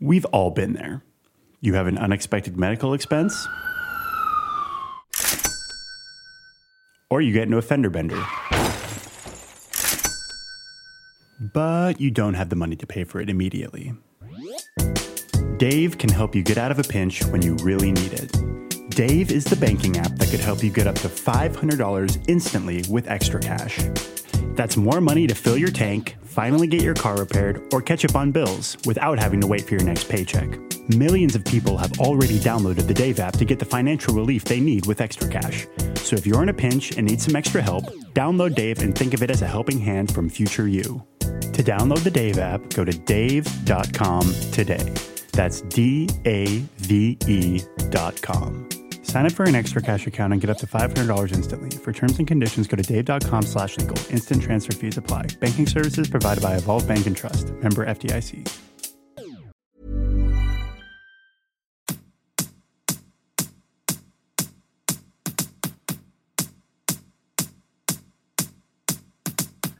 We've all been there. You have an unexpected medical expense, or you get into a fender bender. But you don't have the money to pay for it immediately. Dave can help you get out of a pinch when you really need it. Dave is the banking app that could help you get up to $500 instantly with extra cash. That's more money to fill your tank, finally get your car repaired, or catch up on bills without having to wait for your next paycheck. Millions of people have already downloaded the Dave app to get the financial relief they need with extra cash. So if you're in a pinch and need some extra help, download Dave and think of it as a helping hand from future you. To download the Dave app, go to dave.com today. That's D A V E.com. Sign up for an extra cash account and get up to $500 instantly. For terms and conditions, go to dave.com slash legal. Instant transfer fees apply. Banking services provided by Evolve Bank and Trust. Member FDIC.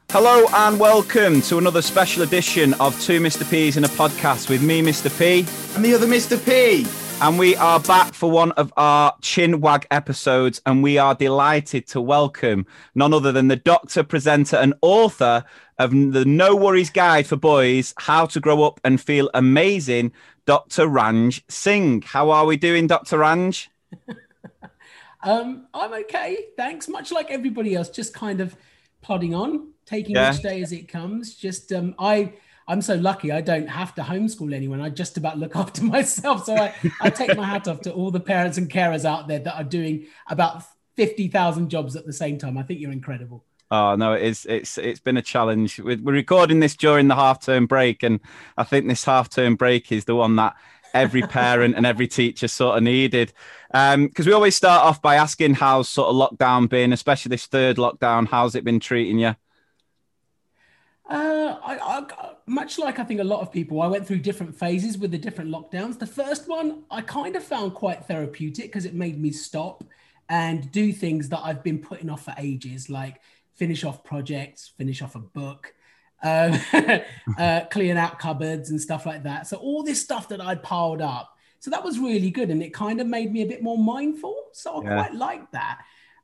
Hello and welcome to another special edition of Two Mr. P's in a podcast with me, Mr. P. And the other Mr. P. And we are back for one of our chin wag episodes, and we are delighted to welcome none other than the doctor, presenter, and author of the No Worries Guide for Boys How to Grow Up and Feel Amazing, Dr. Ranj Singh. How are we doing, Dr. Ranj? um, I'm okay. Thanks. Much like everybody else, just kind of plodding on, taking Yeah. each day as it comes. Just um, I. I'm so lucky I don't have to homeschool anyone. I just about look after myself. So I, I take my hat off to all the parents and carers out there that are doing about 50,000 jobs at the same time. I think you're incredible. Oh no, it is. It's it's been a challenge. We're, we're recording this during the half term break, and I think this half term break is the one that every parent and every teacher sort of needed. Because we always start off by asking how's sort of lockdown been, especially this third lockdown. How's it been treating you? Uh, I, I, much like I think a lot of people, I went through different phases with the different lockdowns. The first one I kind of found quite therapeutic because it made me stop and do things that I've been putting off for ages, like finish off projects, finish off a book, um, uh, clean out cupboards and stuff like that. So all this stuff that I'd piled up. So that was really good, and it kind of made me a bit more mindful. So I Yeah. quite liked that.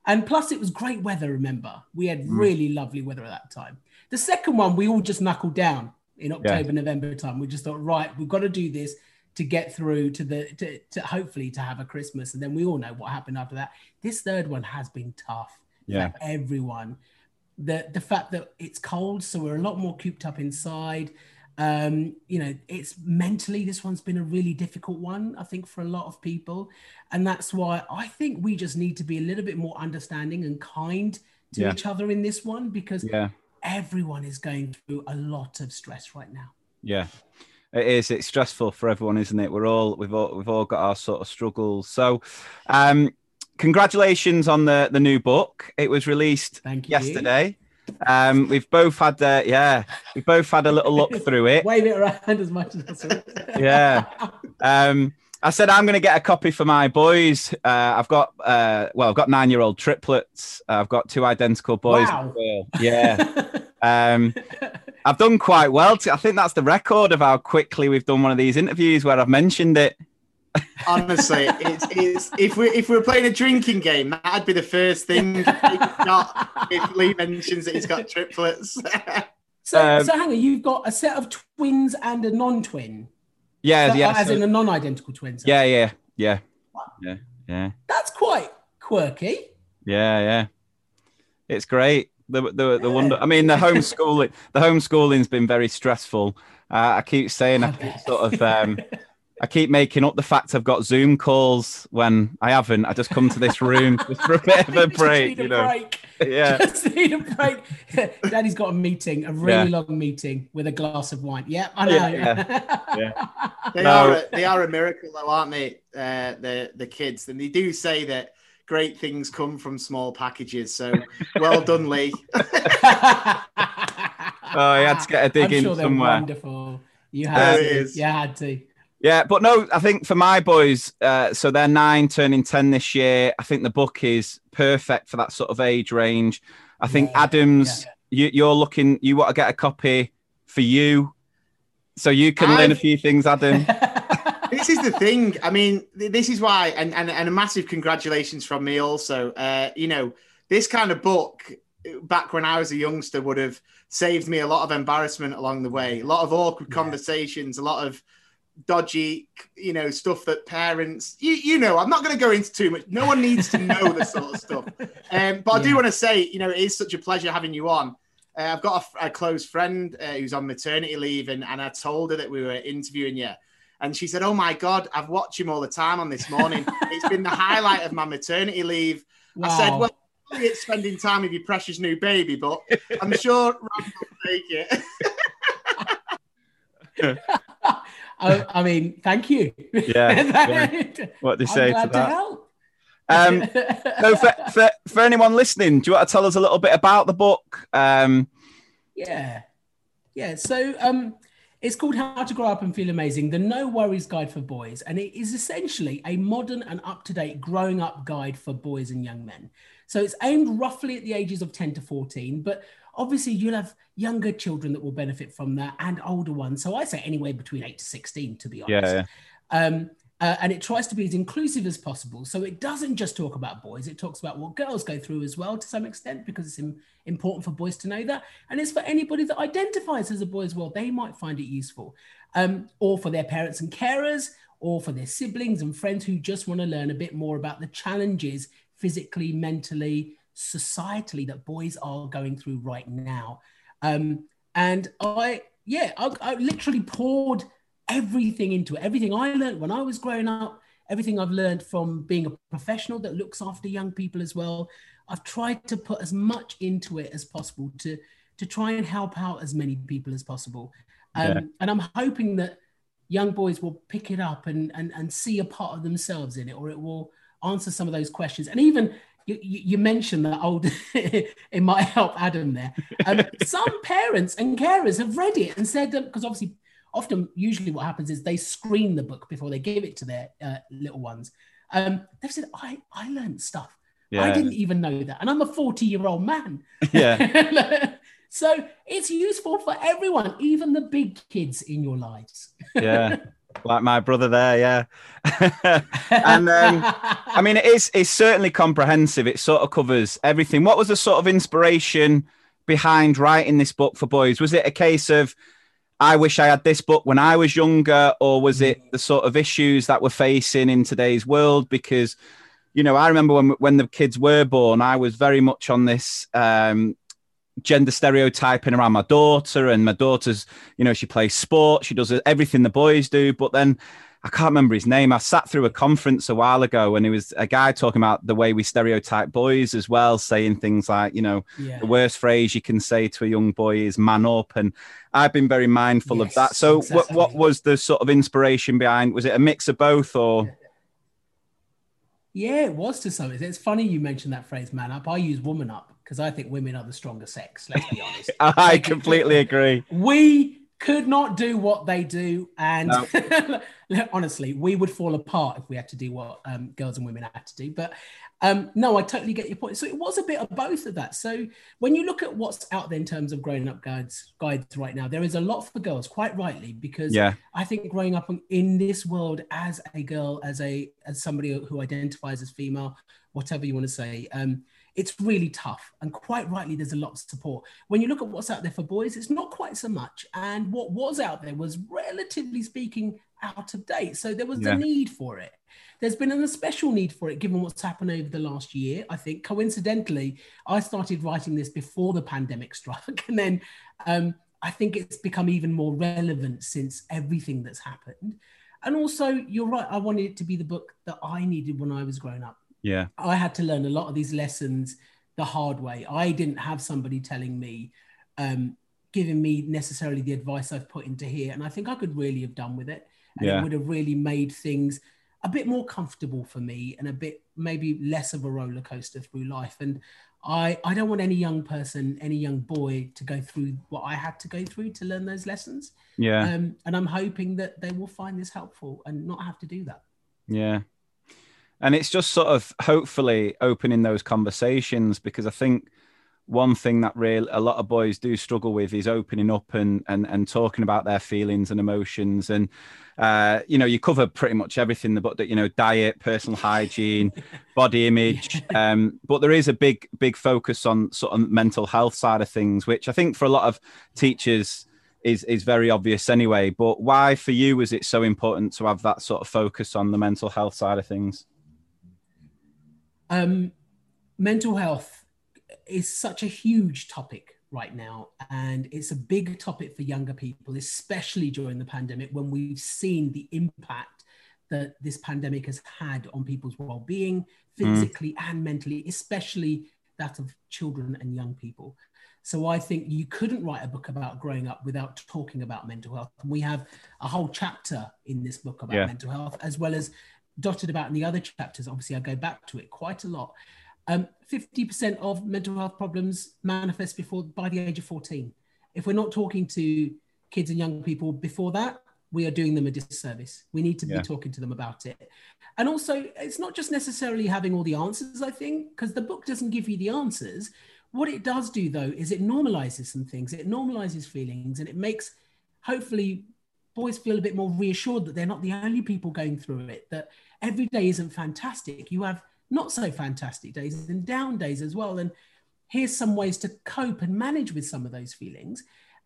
And plus, it was great weather. Remember, we had really lovely weather at that time. The second one, we all just knuckled down in October, November time. We just thought, right, we've got to do this to get through to the to, to hopefully to have a Christmas. And then we all know what happened after that. This third one has been tough Yeah. for everyone. The the fact that it's cold, so we're a lot more cooped up inside. Um, you know, it's mentally this one's been a really difficult one, I think, for a lot of people. And that's why I think we just need to be a little bit more understanding and kind to Yeah. each other in this one because Yeah. Everyone is going through a lot of stress right now. Yeah, it is. It's stressful for everyone, isn't it? We're all we've all we've all got our sort of struggles. So, um, congratulations on the the new book. It was released Thank you. yesterday. Um, we've both had uh, yeah, we've both had a little look through it. Wave it around as much as possible. Yeah. Um, I said I'm going to get a copy for my boys. Uh, I've got uh, well, I've got nine year old triplets. I've got two identical boys. Wow. Yeah. Um, I've done quite well. To, I think that's the record of how quickly we've done one of these interviews where I've mentioned it. Honestly, it's, it's if we if we were playing a drinking game, that'd be the first thing. Not if Lee mentions that he's got triplets. So, Um, so hang on, you've got a set of twins and a non-twin, Yeah, That- yeah, as so- in a non-identical twin. so yeah, yeah, yeah, yeah, yeah, that's quite quirky. yeah, yeah. It's great. The the the wonder. I mean, the homeschooling. The homeschooling's been very stressful. Uh, I keep saying I keep sort of. Um, I keep making up the fact I've got Zoom calls when I haven't. I just come to this room just for a bit of a Just break, need a you know. break. Yeah. Just need a break. Daddy's got a meeting, a really Yeah. long meeting with a glass of wine. Yeah, I know. Yeah, they No. are a, they are a miracle, though, aren't they? Uh, the the kids, and they do say that great things come from small packages. So well done, Lee. Oh, he had to get a dig I'm in sure they're somewhere. wonderful. You had There it to. is. You had to. Yeah, but no, I think for my boys, uh, so they're nine, turning 10 this year. I think the book is perfect for that sort of age range. I think Yeah, Adams, You, you're looking, you want to get a copy for you so you can learn a I've- few things, Adam. This is the thing. I mean, this is why, and, and, and a massive congratulations from me also. Uh, you know, this kind of book, back when I was a youngster, would have saved me a lot of embarrassment along the way, a lot of awkward yeah. conversations, a lot of dodgy, you know, stuff that parents, you, you know, I'm not going to go into too much. No one needs to know this sort of stuff. Um, but I do want to say, you know, it is such a pleasure having you on. Uh, I've got a, a close friend uh, who's on maternity leave, and, and I told her that we were interviewing you. And she said, Oh my God, I've watched him all the time on this morning. it's been the highlight of my maternity leave. Wow. I said, Well, it's spending time with your precious new baby, but I'm sure Ranj will take it. I, I, mean, thank you. Yeah. What they say to that. To um, so for, for, for anyone listening, do you want to tell us a little bit about the book? Um, yeah, yeah. So um, it's called How to Grow Up and Feel Amazing: The No Worries Guide for Boys, and it is essentially a modern and up-to-date growing up guide for boys and young men. So it's aimed roughly at the ages of 10 to 14, but obviously you'll have younger children that will benefit from that and older ones. So I say anywhere between 8 to 16, to be honest. Yeah. yeah. Um, uh, and it tries to be as inclusive as possible. So it doesn't just talk about boys, it talks about what girls go through as well to some extent, because it's Im- important for boys to know that. And it's for anybody that identifies as a boy as well, they might find it useful. Um, or for their parents and carers, or for their siblings and friends who just want to learn a bit more about the challenges physically, mentally, societally that boys are going through right now. Um, and I, yeah, I, I literally poured everything into it. Everything I learned when I was growing up, everything I've learned from being a professional that looks after young people as well. I've tried to put as much into it as possible to to try and help out as many people as possible. Um, yeah. And I'm hoping that young boys will pick it up and, and and see a part of themselves in it, or it will answer some of those questions. And even you, you mentioned that old, it might help Adam there. Um, some parents and carers have read it and said that because obviously often usually what happens is they screen the book before they give it to their uh, little ones. Um, they've said i i learned stuff. Yeah. i didn't even know that. And i'm a 40 year old man. Yeah. So it's useful for everyone even the big kids in your lives. Yeah like my brother there yeah. And um, i mean it is it's certainly comprehensive. It sort of covers everything. What was the sort of inspiration behind writing this book for boys? Was it a case of I wish I had this book when I was younger, or was it the sort of issues that we're facing in today's world? Because, you know, I remember when when the kids were born, I was very much on this um, gender stereotyping around my daughter, and my daughter's, you know, she plays sport, she does everything the boys do, but then I can't remember his name. I sat through a conference a while ago and it was a guy talking about the way we stereotype boys as well, saying things like, you know, yeah. the worst phrase you can say to a young boy is man up. And I've been very mindful yes, of that. So, exactly. what, what was the sort of inspiration behind? Was it a mix of both or? Yeah, it was to some extent. It's funny you mentioned that phrase, man up. I use woman up because I think women are the stronger sex. Let's be honest. I completely agree. We could not do what they do. And no. honestly, we would fall apart if we had to do what um, girls and women had to do. But um, no, I totally get your point. So it was a bit of both of that. So when you look at what's out there in terms of growing up guides, guides right now, there is a lot for girls, quite rightly, because yeah. I think growing up in this world as a girl, as a as somebody who identifies as female, whatever you want to say, um, it's really tough. And quite rightly, there's a lot of support. When you look at what's out there for boys, it's not quite so much. And what was out there was relatively speaking out of date. So there was yeah. the need for it. There's been an especial need for it given what's happened over the last year. I think coincidentally, I started writing this before the pandemic struck. And then um, I think it's become even more relevant since everything that's happened. And also, you're right, I wanted it to be the book that I needed when I was growing up yeah. I had to learn a lot of these lessons the hard way. I didn't have somebody telling me, um, giving me necessarily the advice I've put into here. And I think I could really have done with it. And yeah. it would have really made things a bit more comfortable for me and a bit maybe less of a roller coaster through life. And I, I don't want any young person, any young boy to go through what I had to go through to learn those lessons. Yeah. Um, and I'm hoping that they will find this helpful and not have to do that. Yeah and it's just sort of hopefully opening those conversations because I think one thing that really a lot of boys do struggle with is opening up and and, and talking about their feelings and emotions. And uh, you know you cover pretty much everything in the book that you know diet personal hygiene body image um, but there is a big big focus on sort of mental health side of things which i think for a lot of teachers is is very obvious anyway. But why for you was it so important to have that sort of focus on the mental health side of things um, mental health is such a huge topic right now. And it's a big topic for younger people, especially during the pandemic when we've seen the impact that this pandemic has had on people's well being, mm. physically mm. and mentally, especially that of children and young people. So I think you couldn't write a book about growing up without talking about mental health. And we have a whole chapter in this book about yeah. mental health, as well as dotted about in the other chapters. Obviously, I go back to it quite a lot. Um, 50% of mental health problems manifest before by the age of 14. If we're not talking to kids and young people before that, we are doing them a disservice. We need to yeah. be talking to them about it. And also, it's not just necessarily having all the answers, I think, because the book doesn't give you the answers. What it does do, though, is it normalizes some things, it normalizes feelings, and it makes hopefully boys feel a bit more reassured that they're not the only people going through it, that every day isn't fantastic. You have not so fantastic days and down days as well. And here's some ways to cope and manage with some of those feelings.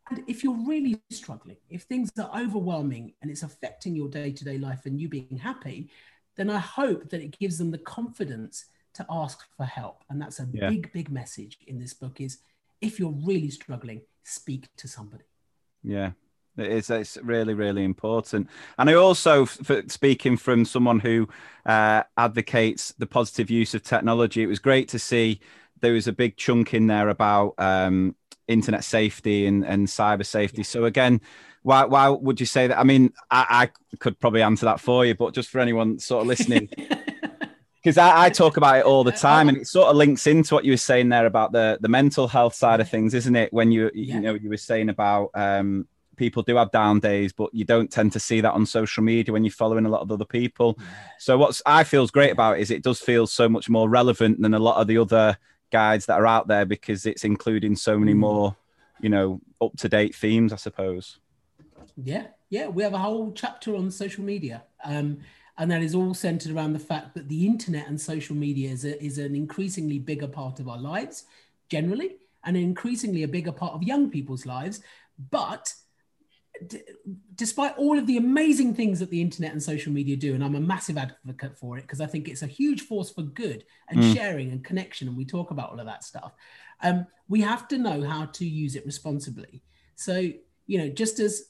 And if you're really struggling, if things are overwhelming and it's affecting your day to day life and you being happy, then I hope that it gives them the confidence to ask for help. And that's a yeah. big, big message in this book is if you're really struggling, speak to somebody. Yeah, it's, it's really, really important. And I also, for speaking from someone who uh, advocates the positive use of technology, it was great to see there was a big chunk in there about um, internet safety and, and cyber safety. So again, why, why would you say that? I mean, I, I could probably answer that for you, but just for anyone sort of listening, because I, I, talk about it all the time, and it sort of links into what you were saying there about the the mental health side of things, isn't it? When you you know you were saying about um, people do have down days, but you don't tend to see that on social media when you're following a lot of other people. So what's I feels great about it is it does feel so much more relevant than a lot of the other guides that are out there because it's including so many mm. more, you know, up to date themes, I suppose. Yeah, yeah, we have a whole chapter on social media. Um, and that is all centered around the fact that the internet and social media is, a, is an increasingly bigger part of our lives generally and increasingly a bigger part of young people's lives but d- despite all of the amazing things that the internet and social media do, and I'm a massive advocate for it because I think it's a huge force for good and mm. sharing and connection, and we talk about all of that stuff. Um, we have to know how to use it responsibly. So, you know, just as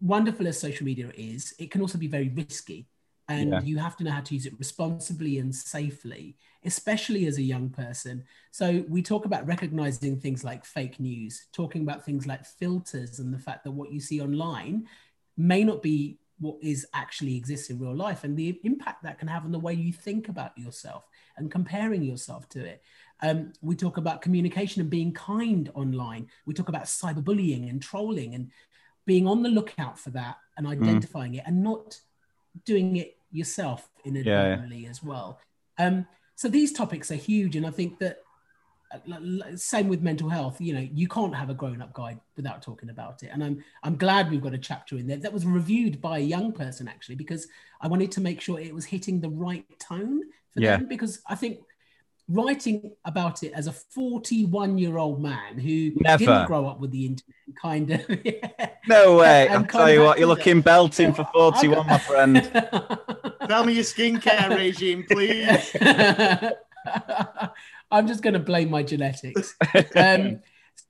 wonderful as social media is, it can also be very risky and yeah. you have to know how to use it responsibly and safely especially as a young person so we talk about recognizing things like fake news talking about things like filters and the fact that what you see online may not be what is actually exists in real life and the impact that can have on the way you think about yourself and comparing yourself to it um, we talk about communication and being kind online we talk about cyberbullying and trolling and being on the lookout for that and mm. identifying mm. it and not doing it yourself in inadvertently yeah. as well. Um, so these topics are huge, and I think that uh, same with mental health. You know, you can't have a grown-up guide without talking about it, and I'm I'm glad we've got a chapter in there that was reviewed by a young person actually because I wanted to make sure it was hitting the right tone for yeah. them because I think writing about it as a 41 year old man who Never. didn't grow up with the internet kind of yeah. no way. I'll tell you what you're looking belting for 41 my friend. Tell me your skincare regime please. I'm just going to blame my genetics. Um,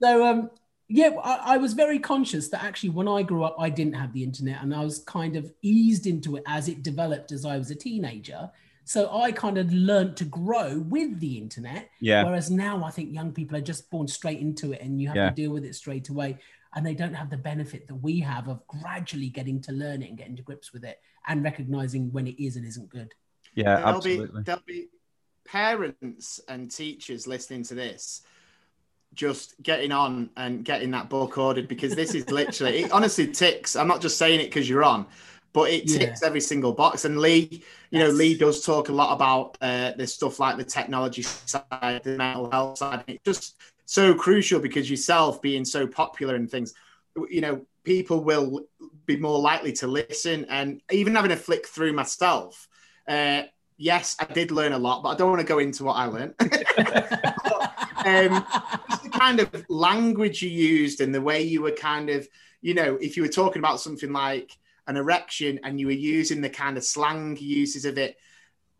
so um, yeah I, I was very conscious that actually when i grew up i didn't have the internet and i was kind of eased into it as it developed as i was a teenager so I kind of learned to grow with the internet. Yeah. Whereas now I think young people are just born straight into it and you have yeah. to deal with it straight away. And they don't have the benefit that we have of gradually getting to learn it and getting to grips with it and recognizing when it is and isn't good. Yeah, there'll absolutely. Be, there'll be parents and teachers listening to this just getting on and getting that book ordered because this is literally, it honestly ticks. I'm not just saying it because you're on but it ticks yeah. every single box. And Lee, you yes. know, Lee does talk a lot about uh, this stuff like the technology side, the mental health side. It's just so crucial because yourself being so popular and things, you know, people will be more likely to listen. And even having a flick through myself, uh, yes, I did learn a lot, but I don't want to go into what I learned. um, just the kind of language you used and the way you were kind of, you know, if you were talking about something like an erection and you were using the kind of slang uses of it,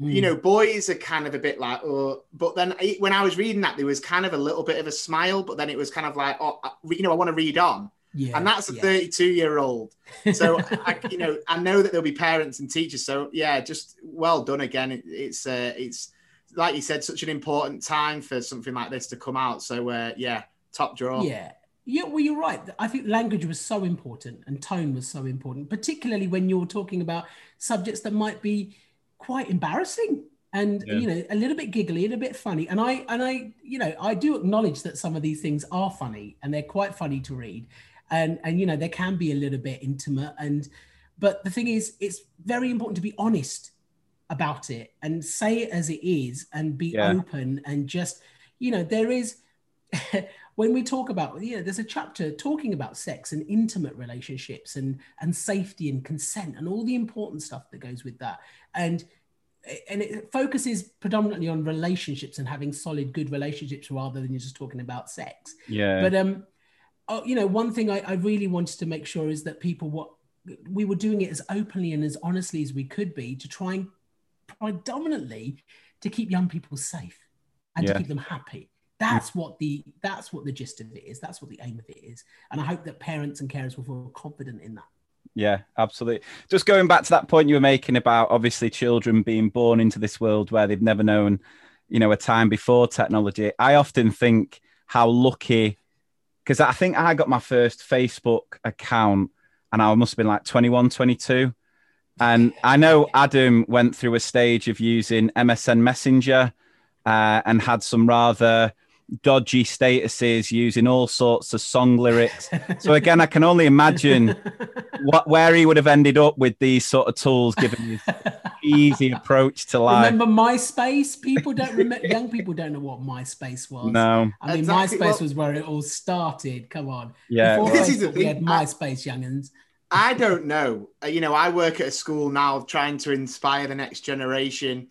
mm. you know, boys are kind of a bit like, oh, but then when I was reading that, there was kind of a little bit of a smile, but then it was kind of like, oh, you know, I want to read on. Yeah, and that's a yeah. 32 year old. So, I, you know, I know that there'll be parents and teachers. So, yeah, just well done again. It, it's, uh, it's like you said, such an important time for something like this to come out. So, uh, yeah, top draw. Yeah. Yeah, well, you're right. I think language was so important and tone was so important, particularly when you're talking about subjects that might be quite embarrassing and yeah. you know a little bit giggly and a bit funny. And I and I, you know, I do acknowledge that some of these things are funny and they're quite funny to read and and you know they can be a little bit intimate and but the thing is it's very important to be honest about it and say it as it is and be yeah. open and just you know there is when we talk about you know there's a chapter talking about sex and intimate relationships and and safety and consent and all the important stuff that goes with that and and it focuses predominantly on relationships and having solid good relationships rather than just talking about sex yeah but um oh, you know, one thing I, I really wanted to make sure is that people what we were doing it as openly and as honestly as we could be to try and predominantly to keep young people safe and yeah. to keep them happy. That's what the that's what the gist of it is. That's what the aim of it is. And I hope that parents and carers will feel confident in that. Yeah, absolutely. Just going back to that point you were making about obviously children being born into this world where they've never known, you know, a time before technology. I often think how lucky because I think I got my first Facebook account and I must have been like 21, 22. And I know Adam went through a stage of using MSN Messenger uh, and had some rather dodgy statuses using all sorts of song lyrics. So again, I can only imagine what where he would have ended up with these sort of tools, given his easy approach to life. Remember MySpace? People don't remember. young people don't know what MySpace was. No, I mean exactly. MySpace well, was where it all started. Come on, yeah. Before this is the thing. We had MySpace, I, youngins. I don't know. Uh, you know, I work at a school now, trying to inspire the next generation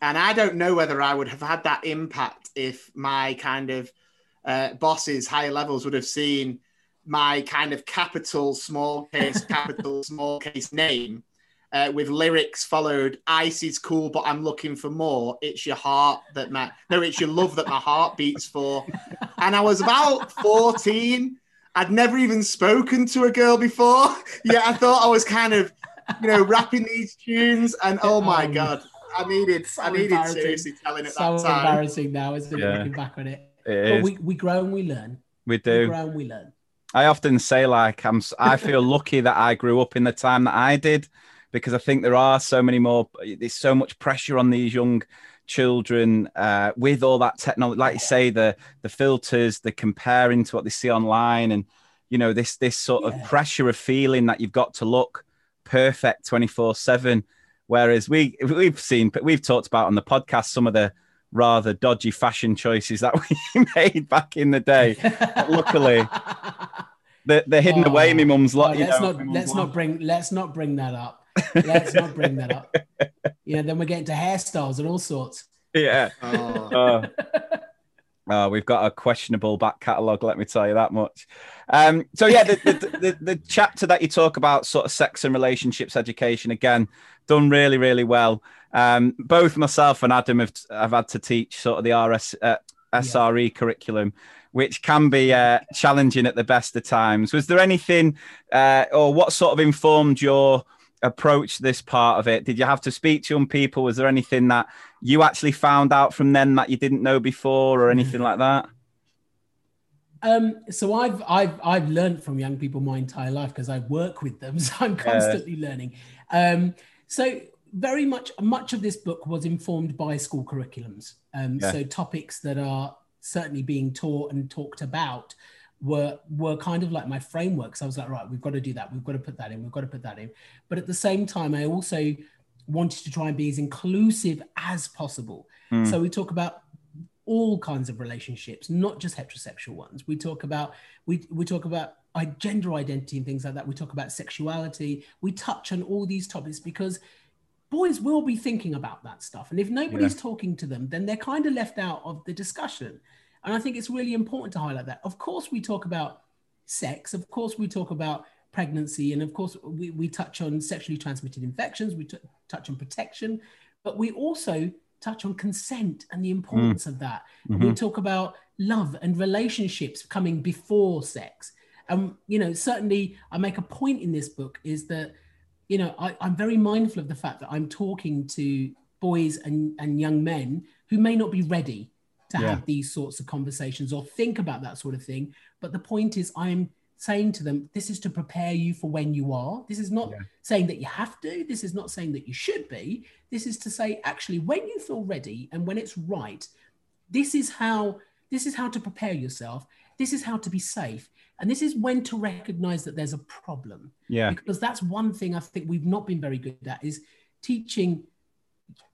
and I don't know whether I would have had that impact if my kind of uh, bosses, higher levels, would have seen my kind of capital, small case, capital, small case name uh, with lyrics followed. Ice is cool, but I'm looking for more. It's your heart that my no, it's your love that my heart beats for. And I was about 14. I'd never even spoken to a girl before. Yeah, I thought I was kind of, you know, rapping these tunes, and oh my um, god, I needed, so I needed seriously telling it so that time. embarrassing now, isn't it? Looking back on it. it but we, we grow and we learn. We do. We grow and we learn. I often say, like, I'm, I feel lucky that I grew up in the time that I did, because I think there are so many more. There's so much pressure on these young children uh, with all that technology. Like you say, the the filters, the comparing to what they see online, and you know this this sort yeah. of pressure of feeling that you've got to look perfect 24 seven Whereas we we've seen we've talked about on the podcast some of the rather dodgy fashion choices that we made back in the day. luckily, they're, they're hidden oh, away. My mum's lot. Oh, let's know, not let's not bring let's not bring that up. Let's not bring that up. Yeah, then we're getting to hairstyles and all sorts. Yeah. Oh. oh. Oh. Oh, we've got a questionable back catalogue, let me tell you that much. Um, so yeah, the, the, the, the, chapter that you talk about, sort of sex and relationships education, again, done really, really well. Um, both myself and Adam have, have had to teach sort of the RS uh, SRE yeah. curriculum, which can be uh, challenging at the best of times. Was there anything, uh, or what sort of informed your approach this part of it? Did you have to speak to young people? Was there anything that you actually found out from them that you didn't know before, or anything like that? Um, so I've I've I've learned from young people my entire life because I work with them, so I'm constantly yeah. learning. Um, so very much much of this book was informed by school curriculums. Um, yeah. So topics that are certainly being taught and talked about were were kind of like my frameworks. I was like, right, we've got to do that. We've got to put that in. We've got to put that in. But at the same time, I also wanted to try and be as inclusive as possible. Mm. So we talk about all kinds of relationships, not just heterosexual ones. We talk about we we talk about gender identity and things like that. We talk about sexuality. We touch on all these topics because boys will be thinking about that stuff. And if nobody's yeah. talking to them, then they're kind of left out of the discussion. And I think it's really important to highlight that. Of course, we talk about sex. Of course, we talk about pregnancy. And of course, we, we touch on sexually transmitted infections. We t- touch on protection. But we also touch on consent and the importance mm. of that. Mm-hmm. We talk about love and relationships coming before sex. And, you know, certainly I make a point in this book is that, you know, I, I'm very mindful of the fact that I'm talking to boys and, and young men who may not be ready to yeah. have these sorts of conversations or think about that sort of thing. But the point is, I'm saying to them, this is to prepare you for when you are. This is not yeah. saying that you have to. This is not saying that you should be. This is to say, actually, when you feel ready and when it's right, this is how this is how to prepare yourself. This is how to be safe. And this is when to recognize that there's a problem. Yeah. Because that's one thing I think we've not been very good at is teaching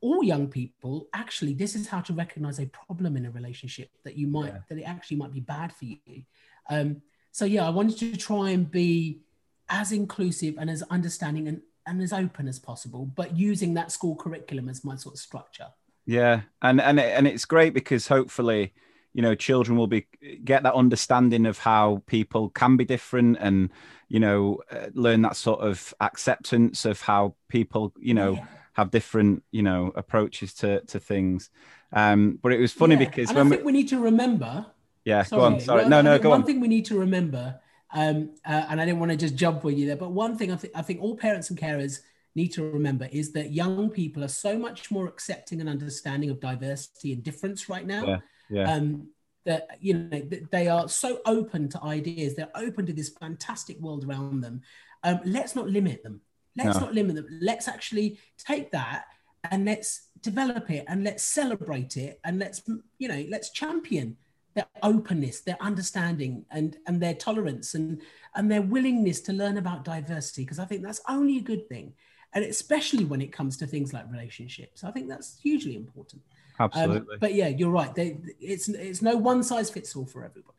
all young people actually this is how to recognize a problem in a relationship that you might yeah. that it actually might be bad for you um, so yeah i wanted to try and be as inclusive and as understanding and, and as open as possible but using that school curriculum as my sort of structure yeah and and and it's great because hopefully you know children will be get that understanding of how people can be different and you know uh, learn that sort of acceptance of how people you know yeah. have different you know approaches to to things um but it was funny yeah. because and when I think we, we need to remember yeah sorry, go on sorry well, no no go one on. thing we need to remember um uh, and i didn't want to just jump with you there but one thing i think i think all parents and carers need to remember is that young people are so much more accepting and understanding of diversity and difference right now yeah yeah. Um, that you know they are so open to ideas. They're open to this fantastic world around them. Um, let's not limit them. Let's no. not limit them. Let's actually take that and let's develop it and let's celebrate it and let's you know let's champion their openness, their understanding, and and their tolerance and and their willingness to learn about diversity because I think that's only a good thing, and especially when it comes to things like relationships. I think that's hugely important. Um, Absolutely. Um, but yeah, you're right. They, it's it's no one size fits all for everybody.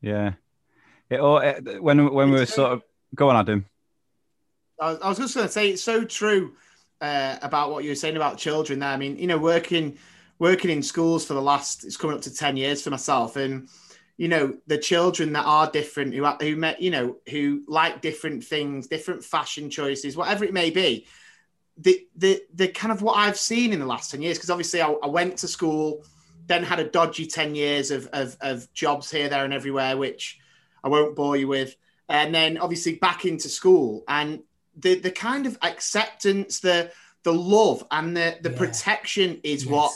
Yeah. It, or it, when when we were sort of go on, Adam. I was, I was just going to say it's so true uh, about what you were saying about children. There, I mean, you know, working working in schools for the last it's coming up to ten years for myself, and you know, the children that are different, who who met, you know, who like different things, different fashion choices, whatever it may be the the the kind of what I've seen in the last 10 years, because obviously I, I, went to school, then had a dodgy 10 years of, of, of jobs here, there, and everywhere, which I won't bore you with. And then obviously back into school and the the kind of acceptance, the the love and the the yeah. protection is yes. what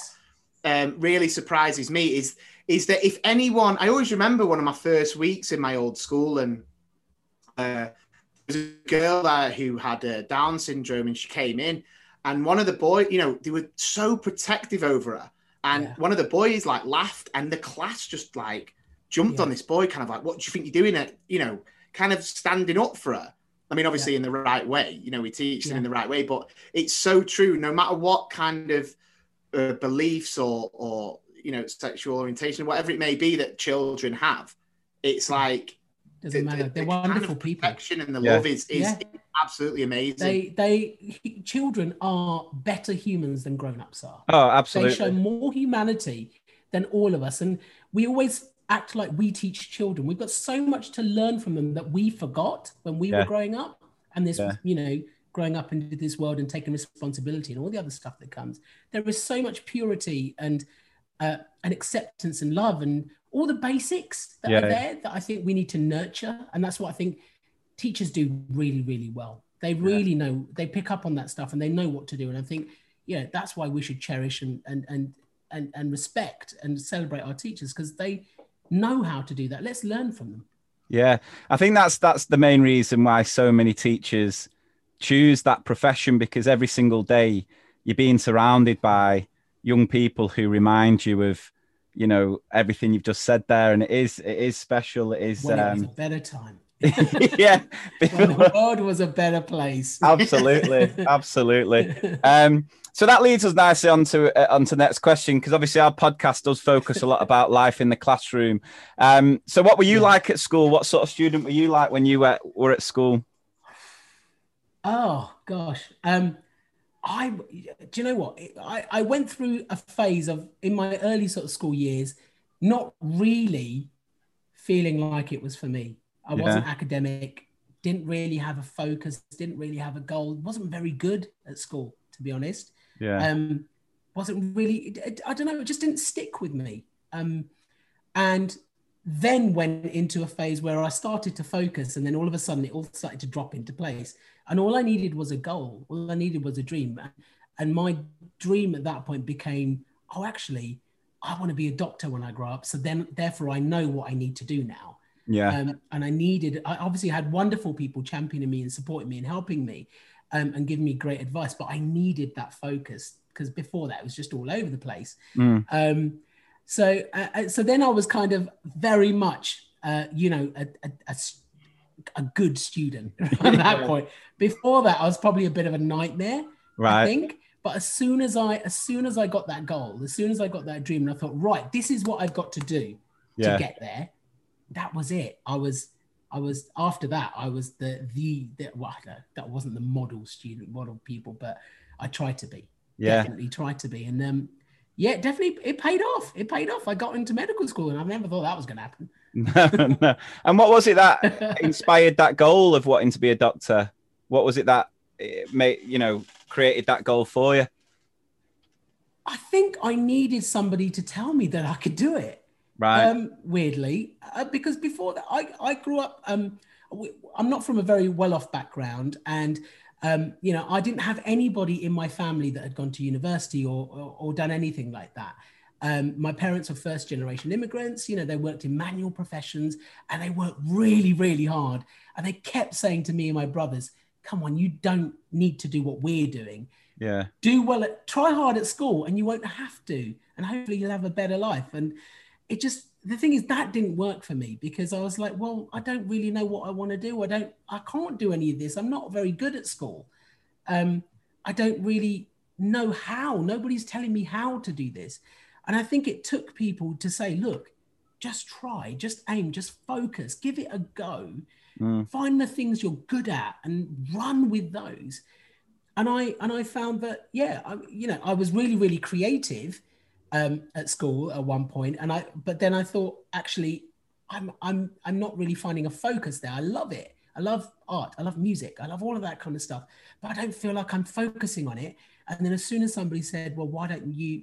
um, really surprises me is is that if anyone I always remember one of my first weeks in my old school and uh, was a girl there who had uh, Down syndrome, and she came in, and one of the boys, you know, they were so protective over her, and yeah. one of the boys like laughed, and the class just like jumped yeah. on this boy, kind of like, "What do you think you're doing?" It, you know, kind of standing up for her. I mean, obviously yeah. in the right way, you know, we teach them in the right way, but it's so true. No matter what kind of uh, beliefs or or you know sexual orientation, whatever it may be that children have, it's like doesn't the, matter. The, They're the wonderful kind of people. Affection and the yeah. love is is yeah. absolutely amazing. They they children are better humans than grown-ups are. Oh, absolutely. They show more humanity than all of us, and we always act like we teach children. We've got so much to learn from them that we forgot when we yeah. were growing up, and this, you know, growing up into this world and taking responsibility and all the other stuff that comes. There is so much purity and uh, and acceptance and love and all the basics that yeah. are there that I think we need to nurture. And that's what I think teachers do really, really well. They really yeah. know, they pick up on that stuff and they know what to do. And I think, yeah, that's why we should cherish and, and, and, and, and respect and celebrate our teachers because they know how to do that. Let's learn from them. Yeah, I think that's that's the main reason why so many teachers choose that profession because every single day you're being surrounded by young people who remind you of you know everything you've just said there, and it is it is special. It is well, um, it was a better time. yeah, when the world was a better place. absolutely, absolutely. Um, so that leads us nicely onto uh, onto the next question because obviously our podcast does focus a lot about life in the classroom. Um, so what were you Yeah. like at school? What sort of student were you like when you were, were at school? Oh gosh. Um, I do you know what? I, I went through a phase of in my early sort of school years, not really feeling like it was for me. I Yeah. wasn't academic, didn't really have a focus, didn't really have a goal, wasn't very good at school, to be honest. Yeah, um, wasn't really i don't know it just didn't stick with me um, and then went into a phase where i started to focus and then all of a sudden it all started to drop into place and all i needed was a goal. All i needed was a dream. And my dream at that point became oh actually i want to be a doctor when i grow up. So then therefore i know what i need to do now. Yeah, um, and I needed, I obviously had wonderful people championing me and supporting me and helping me um, and giving me great advice, but I needed that focus because before that it was just all over the place. Mm. Um, so, uh, uh, so then I was kind of very much, uh, you know, a, a, a a good student at that point. Before that, I was probably a bit of a nightmare. I think. But as soon as I, as soon as I got that goal, as soon as I got that dream, and I thought, right, this is what I've got to do Yeah, to get there. That was it. I was, I was after that. I was the the, the well, no, that wasn't the model student, model people, but I tried to be. yeah. Definitely tried to be, and um, yeah, definitely it paid off. It paid off. I got into medical school, and I never thought that was going to happen. no, no. And what was it that inspired that goal of wanting to be a doctor? What was it that eh, made you know created that goal for you? I think I needed somebody to tell me that I could do it. Right. Um, weirdly, uh, because before that, I, I grew up. Um, I'm not from a very well-off background, and um, you know, I didn't have anybody in my family that had gone to university or or, or done anything like that. Um, my parents were first-generation immigrants. You know, they worked in manual professions, and they worked really, really hard. And they kept saying to me and my brothers, "Come on, you don't need to do what we're doing." yeah. do well at try hard at school and you won't have to and hopefully you'll have a better life and it just the thing is that didn't work for me because i was like well i don't really know what i want to do i don't i can't do any of this i'm not very good at school um, i don't really know how nobody's telling me how to do this and i think it took people to say look just try just aim just focus give it a go Mm. find the things you're good at and run with those and I and I found that yeah, I, you know, I was really really creative um, at school at one point, and I but then I thought actually I'm I'm I'm not really finding a focus there. I love it. I love art. I love music. I love all of that kind of stuff, but I don't feel like I'm focusing on it. And then as soon as somebody said, "Well, why don't you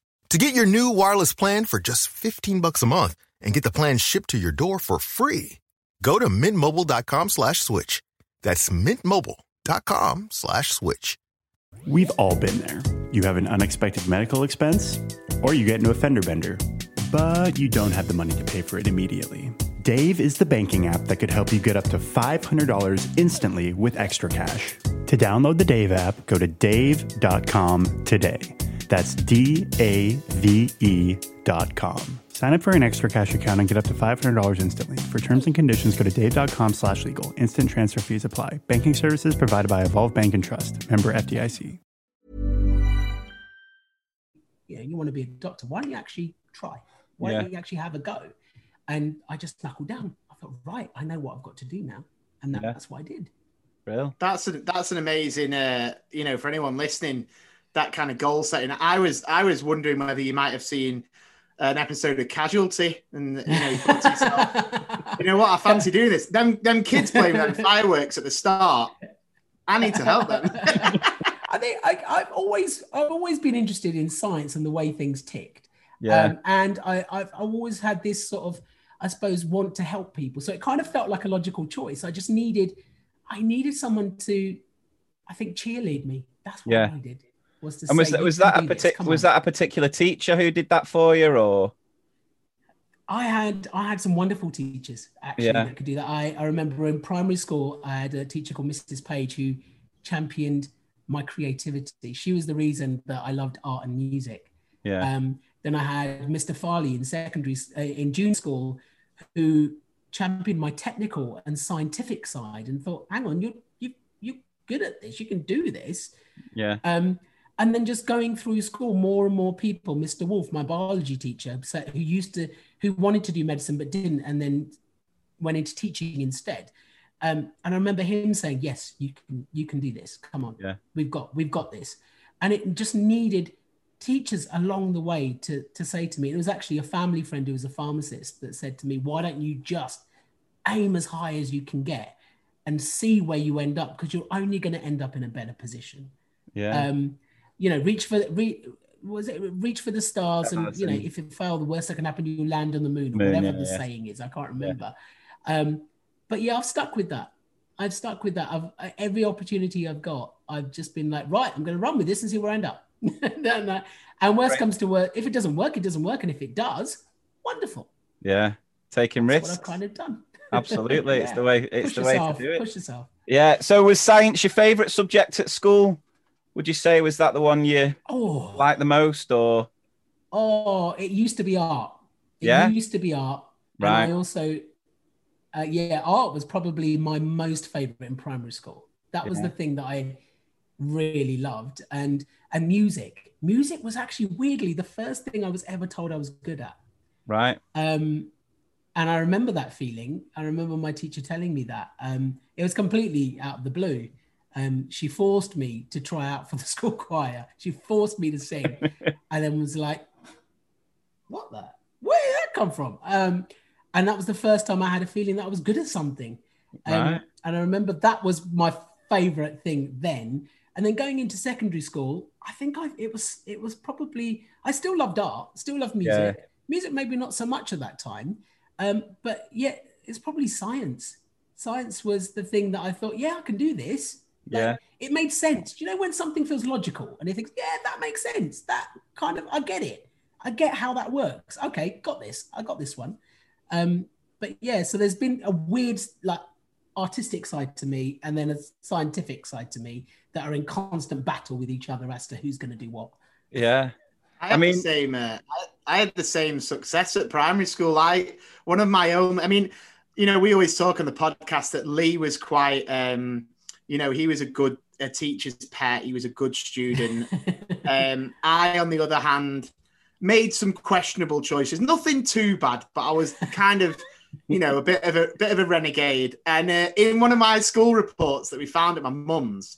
To get your new wireless plan for just 15 bucks a month and get the plan shipped to your door for free, go to mintmobile.com slash switch. That's mintmobile.com slash switch. We've all been there. You have an unexpected medical expense, or you get into a fender bender, but you don't have the money to pay for it immediately. Dave is the banking app that could help you get up to $500 instantly with extra cash. To download the Dave app, go to dave.com today. That's D A V E dot com. Sign up for an extra cash account and get up to $500 instantly. For terms and conditions, go to dave.com slash legal. Instant transfer fees apply. Banking services provided by Evolve Bank and Trust. Member FDIC. you know, you want to be a doctor. Why don't you actually try? Why Yeah. don't you actually have a go? And I just knuckled down. I thought, right, I know what I've got to do now, and that, Yeah. that's what I did. Real. That's an that's an amazing uh you know for anyone listening that kind of goal setting. I was I was wondering whether you might have seen an episode of Casualty and you know you yourself, you know what I fancy doing this. Them them kids playing with them fireworks at the start. I need to help them. I think I, I've always I've always been interested in science and the way things ticked. Yeah. Um, and I, I've, I've always had this sort of I suppose, want to help people. So it kind of felt like a logical choice. I just needed, I needed someone to, I think, cheerlead me. That's what Yeah. I needed. Was to And was say, that was that a do this, partic- was on." that a particular teacher who did that for you, or I had I had some wonderful teachers actually Yeah. that could do that. I, I remember in primary school I had a teacher called Mrs. Page who championed my creativity. She was the reason that I loved art and music. yeah, Um, then I had Mr. Farley in secondary uh, in June school who championed my technical and scientific side and thought, hang on, you you you're good at this. You can do this. yeah, Um, and then just going through school, more and more people. Mr. Wolf, my biology teacher, who used to, who wanted to do medicine but didn't, and then went into teaching instead. Um, and I remember him saying, "Yes, you can, you can do this. Come on, Yeah. we've got, we've got this." And it just needed teachers along the way to to say to me. It was actually a family friend who was a pharmacist that said to me, "Why don't you just aim as high as you can get?" And see where you end up because you're only going to end up in a better position yeah, um, you know, reach for re, was it reach for the stars, and you know, if it fail, the worst that can happen, you land on the moon, or Moon, whatever yeah, the yeah. saying is. I can't remember. Um, but yeah, I've stuck with that. I've stuck with that. I've every opportunity I've got, I've just been like, right, I'm going to run with this and see where I end up. and, uh, worst Right. comes to worst, if it doesn't work, it doesn't work, and if it does, wonderful. yeah. Taking That's risks. what I've kind of done. Absolutely, it's the way. It's push the way yourself, to do it. Push yourself. Yeah. So was science your favourite subject at school? Would you say was that the one you Oh, liked the most, or Oh, it used to be art. It Yeah? used to be art. Right. And I also, uh, yeah, art was probably my most favorite in primary school. That was Yeah. the thing that I really loved. And and music. Music was actually weirdly the first thing I was ever told I was good at. right? Um, and I remember that feeling. I remember my teacher telling me that. Um, it was completely out of the blue. Um, she forced me to try out for the school choir. She forced me to sing, and then was like, "What the? Where did that come from?" Um, and that was the first time I had a feeling that I was good at something. Um, Right. And I remember that was my favorite thing then. And then going into secondary school, I think I it was it was probably I still loved art, still loved music. Music maybe not so much at that time, um, but yeah, it's probably science. Science was the thing that I thought, yeah, I can do this. Like, Yeah. it made sense. Do you know when something feels logical and you thinks, yeah, that makes sense. That kind of I get it. I get how that works. Okay, got this. I got this one. Um, but yeah, so there's been a weird like artistic side to me and then a scientific side to me that are in constant battle with each other as to who's going to do what. Yeah. I, had mean- the same. Uh, I, I had the same success at primary school. I one of my own. I mean, you know, we always talk on the podcast that Lee was quite. Um, you know, he was a good a teacher's pet. He was a good student. um, I, on the other hand, made some questionable choices. Nothing too bad, but I was kind of. You know, a bit of a bit of a renegade, and uh, in one of my school reports that we found at my mum's,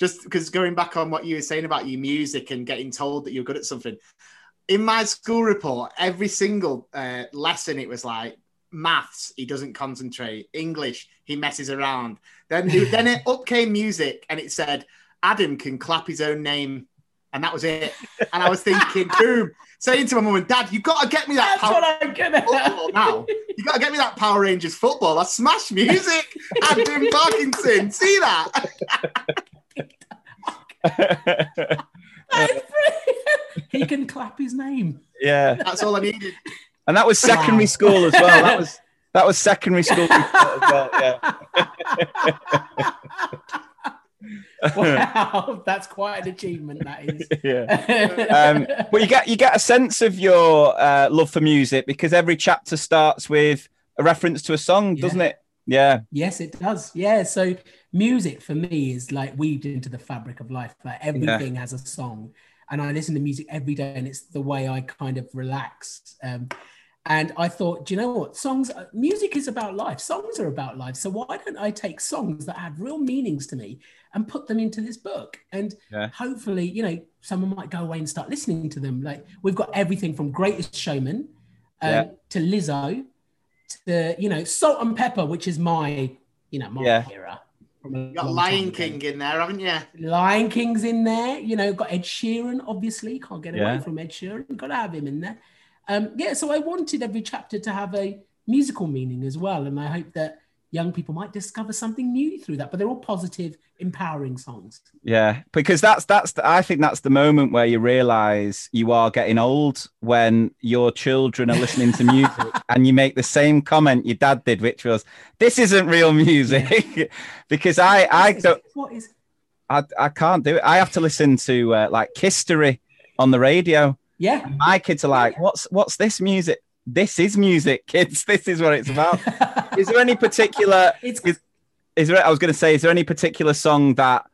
just because going back on what you were saying about your music and getting told that you're good at something, in my school report, every single uh, lesson, it was like maths, he doesn't concentrate. English, he messes around. Then, then it up came music, and it said Adam can clap his own name, and that was it. And I was thinking, boom, saying to my mum and dad, you got to get me that That's Power what I'm gonna football now. You got to get me that Power Rangers football. I smash music. Adam Parkinson, see that? he can clap his name. yeah. That's all I needed. And that was secondary Wow. school as well. That was that was secondary school as well. Yeah. wow, that's quite an achievement. That is. yeah. Um, but you get you get a sense of your uh, love for music because every chapter starts with a reference to a song, doesn't it? Yeah. yes, it does. Yeah. So music for me is like weaved into the fabric of life. Like everything has a song, and I listen to music every day, and it's the way I kind of relax. Um, and I thought, do you know what? Songs, music is about life. Songs are about life. So why don't I take songs that have real meanings to me and put them into this book? And Yeah. hopefully, you know, someone might go away and start listening to them. Like we've got everything from Greatest Showman um, Yeah. to Lizzo to, you know, Salt-N-Pepa, which is my, you know, my Yeah. era. From a You got Lion time ago. King in there, haven't you? Lion King's in there. You know, got Ed Sheeran, obviously. Can't get Yeah. away from Ed Sheeran. Got to have him in there. Um, yeah, so I wanted every chapter to have a musical meaning as well. And I hope that young people might discover something new through that. But they're all positive, empowering songs. Yeah, because that's that's the, I think that's the moment where you realize you are getting old when your children are listening to music and you make the same comment your dad did, which was, "This isn't real music," because I I don't What is? I, I can't do it. I have to listen to uh, like History on the radio. Yeah. My kids are like, "What's what's this music?" This is music, kids. This is what it's about. is there any particular? It's Is, is there? I was going to say, is there any particular song that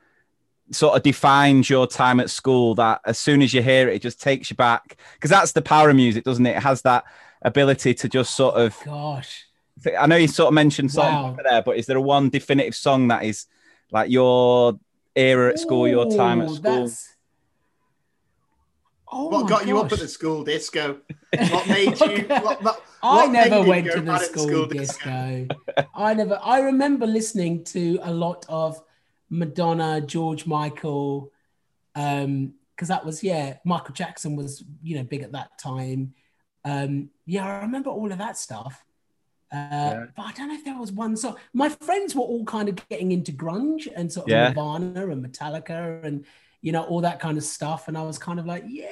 sort of defines your time at school? That as soon as you hear it, it just takes you back because that's the power of music, doesn't it? It has that ability to just sort of. gosh. I know you sort of mentioned songs Wow. over there, but is there a one definitive song that is like your era at school, your time at school? that's- Oh What my got you up at the school disco? What made you? What, what, I what made never went to the bad at school, disco. I never. I remember listening to a lot of Madonna, George Michael, um, because that was yeah. Michael Jackson was you know big at that time. Um, yeah, I remember all of that stuff. Uh, But I don't know if there was one song. My friends were all kind of getting into grunge and sort of Yeah. Nirvana and Metallica and you know all that kind of stuff. And I was kind of like, yeah,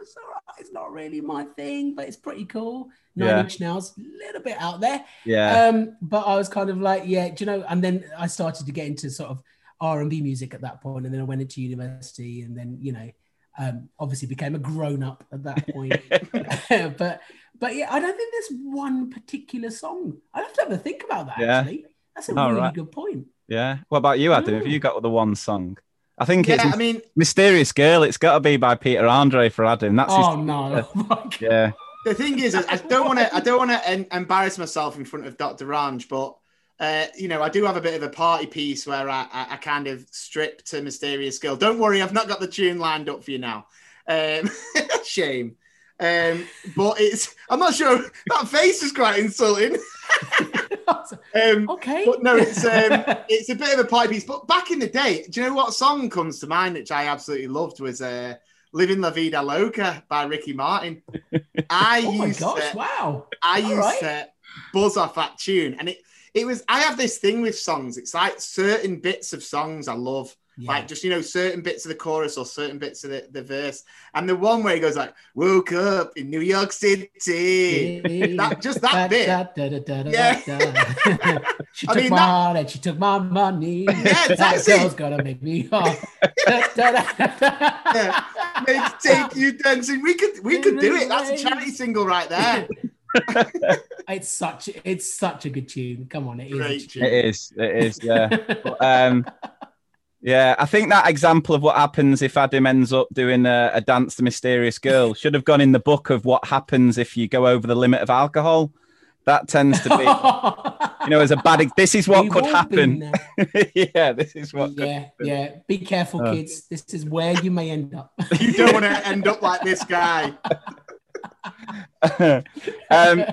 it's all right. It's not really my thing, but it's pretty cool. Nine Yeah. Inch Nails, a little bit out there. Yeah, Um, but I was kind of like, yeah, do you know? And then I started to get into sort of R and B music at that point, and then I went into university, and then you know, um, obviously became a grown up at that point. but but yeah, I don't think there's one particular song. I'd have to have a think about that. Yeah. Actually, that's a All really right. good point. yeah. What about you, Adam? Have Mm. you got the one song? I think Yeah, it's I mean, "Mysterious Girl." It's got to be by Peter Andre for Adam. That's Oh his. no! Oh. Yeah, the thing is, I don't want to. I don't want to embarrass myself in front of Dr. Ranj, but uh, you know, I do have a bit of a party piece where I, I, I kind of strip to Mysterious Girl. Don't worry, I've not got the tune lined up for you now. Um, shame. Um, but it's. I'm not sure. That face is quite insulting. Um, okay. but no, it's um, it's a bit of a party piece. But back in the day, do you know what song comes to mind, which I absolutely loved, was uh, "Living La Vida Loca" by Ricky Martin. I oh my used gosh! to, Wow. I All used right. to buzz off that tune, and it it was. I have this thing with songs. It's like certain bits of songs I love. Yeah. Like just you know certain bits of the chorus or certain bits of the, the verse, and the one where he goes like "Woke up in New York City," that just that bit. Yeah. she I took mean, my that- heart and she took my money. Yeah, that girl's gonna make me da. Yeah. Make take you dancing. We could we could do it. That's a charity single right there. It's such it's such a good tune. Come on, it is. a Great tune. tune. it is. It is. Yeah. But, um, yeah, I think that example of what happens if Adam ends up doing a, a dance to Mysterious Girl should have gone in the book of what happens if you go over the limit of alcohol. That tends to be, you know, as a bad. This is what We've could happen. yeah, this is what. could Yeah, happen. yeah. Be careful, Uh. kids. This is where you may end up. You don't want to end up like this guy. um,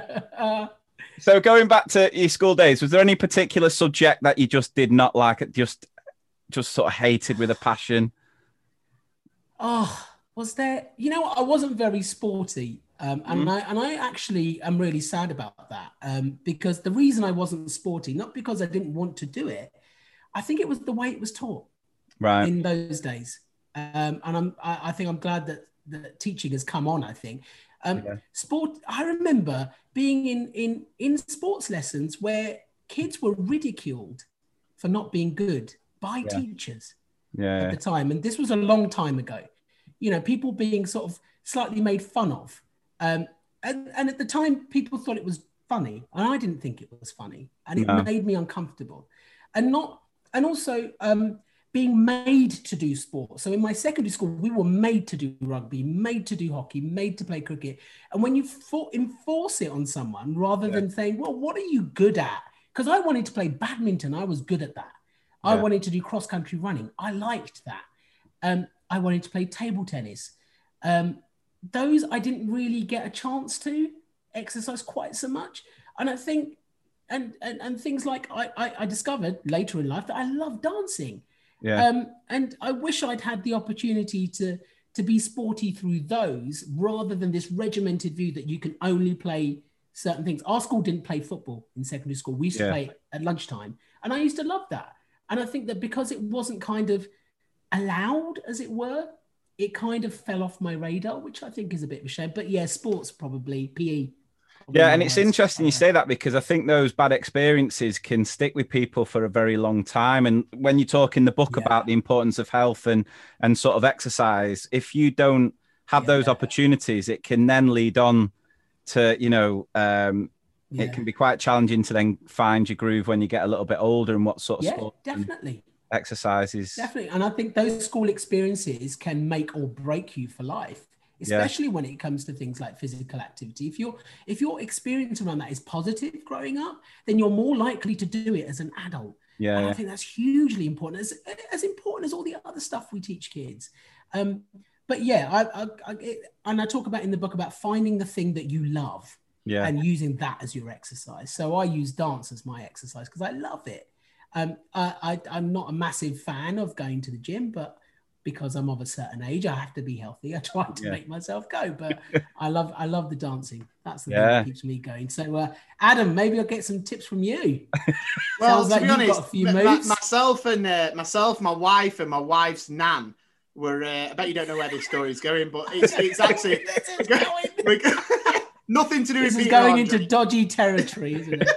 so going back to your school days, was there any particular subject that you just did not like? Just, just sort of hated with a passion. Oh, was there? You know. I wasn't very sporty, um, and I and I actually am really sad about that um, because the reason I wasn't sporty, not because I didn't want to do it, I think it was the way it was taught Right. in those days, um, and I'm I, I think I'm glad that that teaching has come on. I think um, Yeah. sport. I remember being in in in sports lessons where kids were ridiculed for not being good by Yeah. teachers yeah. at the time, and this was a long time ago. You know, people being sort of slightly made fun of, um, and and at the time, people thought it was funny, and I didn't think it was funny, and it No. made me uncomfortable, and not, and also um, being made to do sport. So in my secondary school, we were made to do rugby, made to do hockey, made to play cricket, and when you for, enforce it on someone rather than saying, "Well, what are you good at?" Because I wanted to play badminton, I was good at that. I Yeah. wanted to do cross country running. I liked that. Um, I wanted to play table tennis. Um, those I didn't really get a chance to exercise quite so much. And I think, and and, and things like I, I, I discovered later in life that I love dancing. Yeah. Um, and I wish I'd had the opportunity to to be sporty through those rather than this regimented view that you can only play certain things. Our school didn't play football in secondary school. We used Yeah. to play at lunchtime, and I used to love that. And I think that because it wasn't kind of allowed, as it were, it kind of fell off my radar, which I think is a bit of a shame. But yeah, sports probably PE. probably Yeah, and it's interesting you say that because I think those bad experiences can stick with people for a very long time. And when you talk in the book Yeah. about the importance of health and and sort of exercise, if you don't have those opportunities, it can then lead on to you know um, Yeah. it can be quite challenging to then find your groove when you get a little bit older and what sort of Yeah, sport definitely. exercises. Definitely. And I think those school experiences can make or break you for life, especially when it comes to things like physical activity. If your if your experience around that is positive growing up, then you're more likely to do it as an adult. Yeah, And I think that's hugely important, as, as important as all the other stuff we teach kids. Um, but yeah, I, I, I it, and I talk about in the book about finding the thing that you love yeah. and using that as your exercise. So I use dance as my exercise because I love it. Um, I, I, I'm not a massive fan of going to the gym, but because I'm of a certain age, I have to be healthy. I try to Yeah. make myself go, but I love I love the dancing. That's the thing that keeps me going. So, uh, Adam, maybe I'll get some tips from you. Well, Sounds to like be you've honest, got a few m- m- myself and uh, myself, my wife, and my wife's nan were. Uh, I bet you don't know where this story is going, but it's it's actually this is going, we're go- nothing to do this with is Peter going Andre. into dodgy territory, isn't it?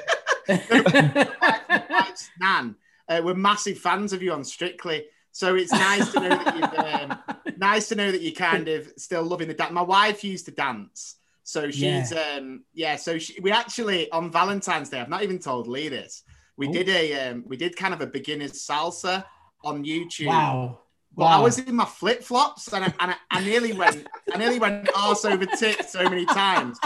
nan. Uh, we're massive fans of you on Strictly, so it's nice to know that you've um, nice to know that you're kind of still loving the dance. My wife used to dance, so she's um yeah. So she, we actually on Valentine's Day. I've not even told Lee this. We Oh. did a um, we did kind of a beginner's salsa on YouTube. wow. But wow. I was in my flip flops and, I, and I, I nearly went I nearly went arse over tit so many times.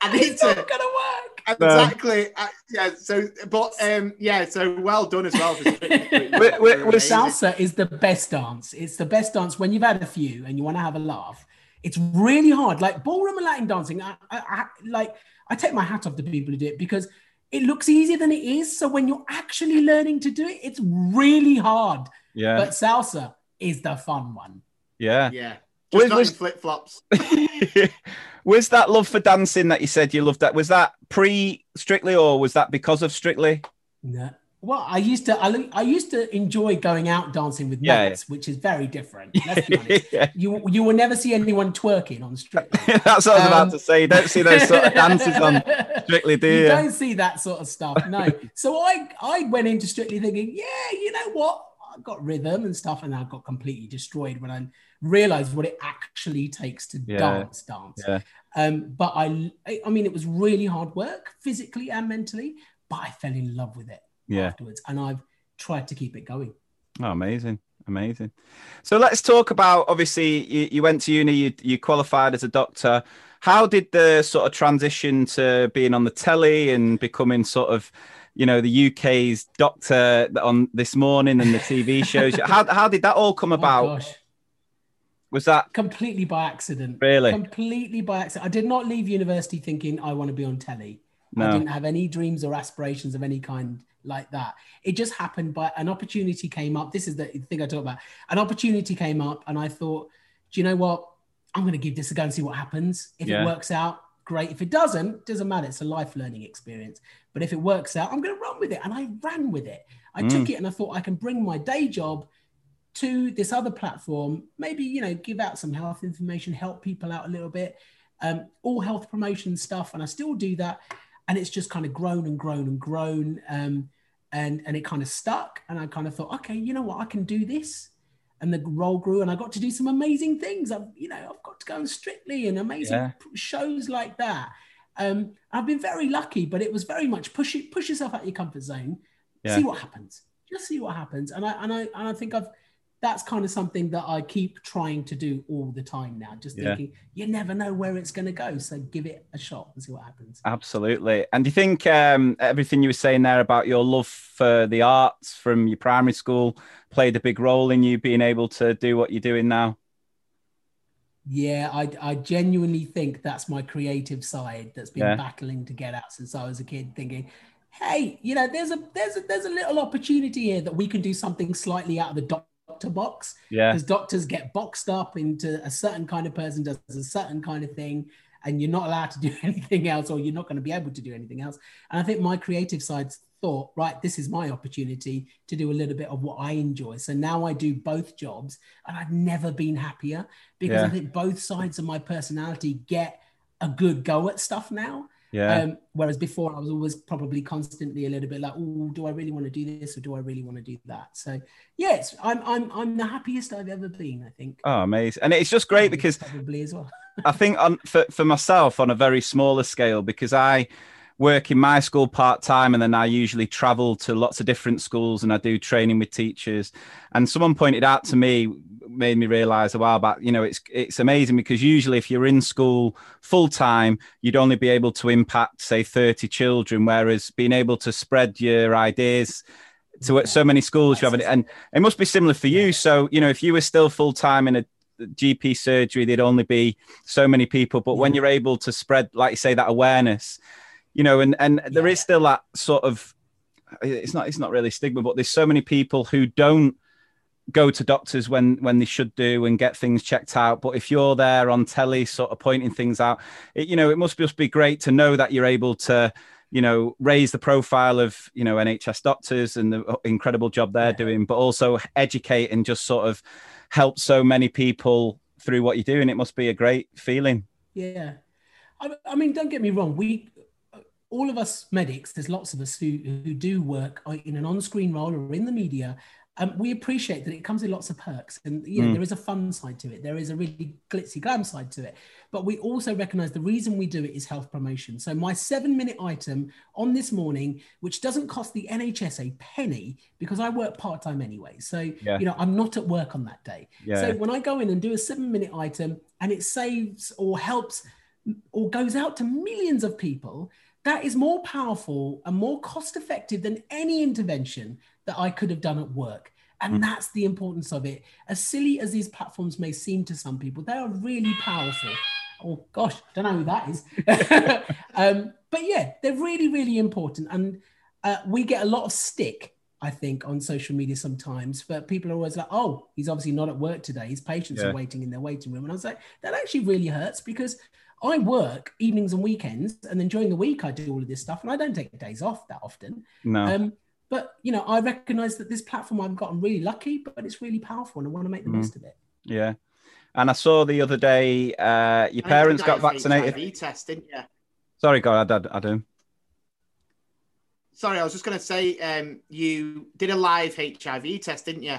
I need it's not to gonna work. exactly uh, yeah. So but um yeah. So well done as well. For Strictly. Wait, wait, You're was amazing. salsa is the best dance. It's the best dance when you've had a few and you want to have a laugh. It's really hard. Like ballroom and Latin dancing, I, I, I like I take my hat off to people who do it because it looks easier than it is. So when you're actually learning to do it, it's really hard. Yeah. But salsa is the fun one. yeah. Yeah. Was- Just not was- in flip flops. was that love for dancing that you said you loved that? Was that pre Strictly or was that because of Strictly? No. Well, I used to I, I used to enjoy going out dancing with Yeah, mates, which is very different. Let's be honest. Yeah. You you will never see anyone twerking on Strictly. That's what I was about Um, to say. You don't see those sort of dances on Strictly, do you you? don't see that sort of stuff. No. so I I went into Strictly thinking, yeah, you know what? I got rhythm and stuff, and I got completely destroyed when I realized what it actually takes to Yeah. dance, dance. Yeah. Um, but I, I mean, it was really hard work, physically and mentally. But I fell in love with it Yeah. afterwards, and I've tried to keep it going. Oh, amazing. Amazing. So let's talk about obviously you, you went to uni, you, you qualified as a doctor. How did the sort of transition to being on the telly and becoming sort of, you know, the UK's doctor on this morning and the TV shows? how, how did that all come Oh, about? gosh. Was that completely by accident. Really? Completely by accident. I did not leave university thinking I want to be on telly. I didn't have any dreams or aspirations of any kind like that. It just happened by an opportunity came up. This is the thing I talk about. An opportunity came up, and I thought, do you know what? I'm going to give this a go and see what happens. If Yeah. it works out, great. If it doesn't, doesn't matter. It's a life learning experience. But if it works out, I'm going to run with it. And I ran with it. I Mm. took it and I thought I can bring my day job to this other platform, maybe, you know, give out some health information, help people out a little bit, um, all health promotion stuff. And I still do that. And it's just kind of grown and grown and grown. Um, and, and it kind of stuck. And I kind of thought, okay, you know what, I can do this. And the role grew and I got to do some amazing things. I've, you know, I've got to go on Strictly and amazing Yeah. shows like that. Um, I've been very lucky, but it was very much push it, push yourself out of your comfort zone, Yeah. see what happens. Just see what happens. And I and I and I think I've that's kind of something that I keep trying to do all the time now. Just Yeah. thinking you never know where it's going to go, so give it a shot and see what happens. Absolutely. And do you think um, everything you were saying there about your love for the arts from your primary school played a big role in you being able to do what you're doing now? Yeah, I, I genuinely think that's my creative side that's been Yeah. battling to get out since I was a kid. Thinking, hey, you know, there's a there's a there's a little opportunity here that we can do something slightly out of the doctor box Yeah. because doctors get boxed up into a certain kind of person does a certain kind of thing, and you're not allowed to do anything else, or you're not going to be able to do anything else. And I think my creative side thought, right, this is my opportunity to do a little bit of what I enjoy. So now I do both jobs, and I've never been happier because Yeah. I think both sides of my personality get a good go at stuff now. Yeah. Um, whereas before I was always probably constantly a little bit like, oh, do I really want to do this or do I really want to do that? So yes, I'm I'm I'm the happiest I've ever been. I think. oh, amazing. And it's just great because probably as well. I think on for, for myself on a very smaller scale because I work in my school part time and then I usually travel to lots of different schools and I do training with teachers. And someone pointed out to me, made me realize a while back, you know, it's it's amazing because usually if you're in school full time, you'd only be able to impact say 30 children, whereas being able to spread your ideas to so many schools you have it and it must be similar for you. So you know if you were still full time in a GP surgery, there'd only be so many people. But when you're able to spread, like you say, that awareness, you know, and and there is still that sort of, it's not it's not really stigma, but there's so many people who don't go to doctors when when they should do and get things checked out. But if you're there on telly, sort of pointing things out, it, you know, it must just be great to know that you're able to. You know, raise the profile of you know NHS doctors and the uh, incredible job they're doing, but also educate and just sort of help so many people through what you're doing. It must be a great feeling. Yeah, I, I mean, don't get me wrong. We, all of us medics, there's lots of us who who do work uh, in an on-screen role or in the media. Um, we appreciate that it comes with lots of perks, and you know, Mm. there is a fun side to it. There is a really glitzy glam side to it. But we also recognise the reason we do it is health promotion. So my seven-minute item on this morning, which doesn't cost the NHS a penny because I work part-time anyway. So Yeah. you know, I'm not at work on that day. Yeah. So when I go in and do a seven-minute item, and it saves or helps or goes out to millions of people, that is more powerful and more cost effective than any intervention that I could have done at work. And that's the importance of it. As silly as these platforms may seem to some people, they are really powerful. Oh gosh, don't know who that is. um, but yeah, they're really, really important. And uh, we get a lot of stick, I think, on social media sometimes. But people are always like, "Oh, he's obviously not at work today. His patients Yeah. are waiting in their waiting room." And I was like, "That actually really hurts because I work evenings and weekends, and then during the week I do all of this stuff, and I don't take days off that often. No. Um, but you know, I recognise that this platform I've gotten really lucky, but it's really powerful, and I want to make the most of it. yeah. And I saw the other day uh, your parents got vaccinated. HIV test, didn't you? Sorry, God, I, I, I do. Sorry, I was just going to say, um, you did a live HIV test, didn't you?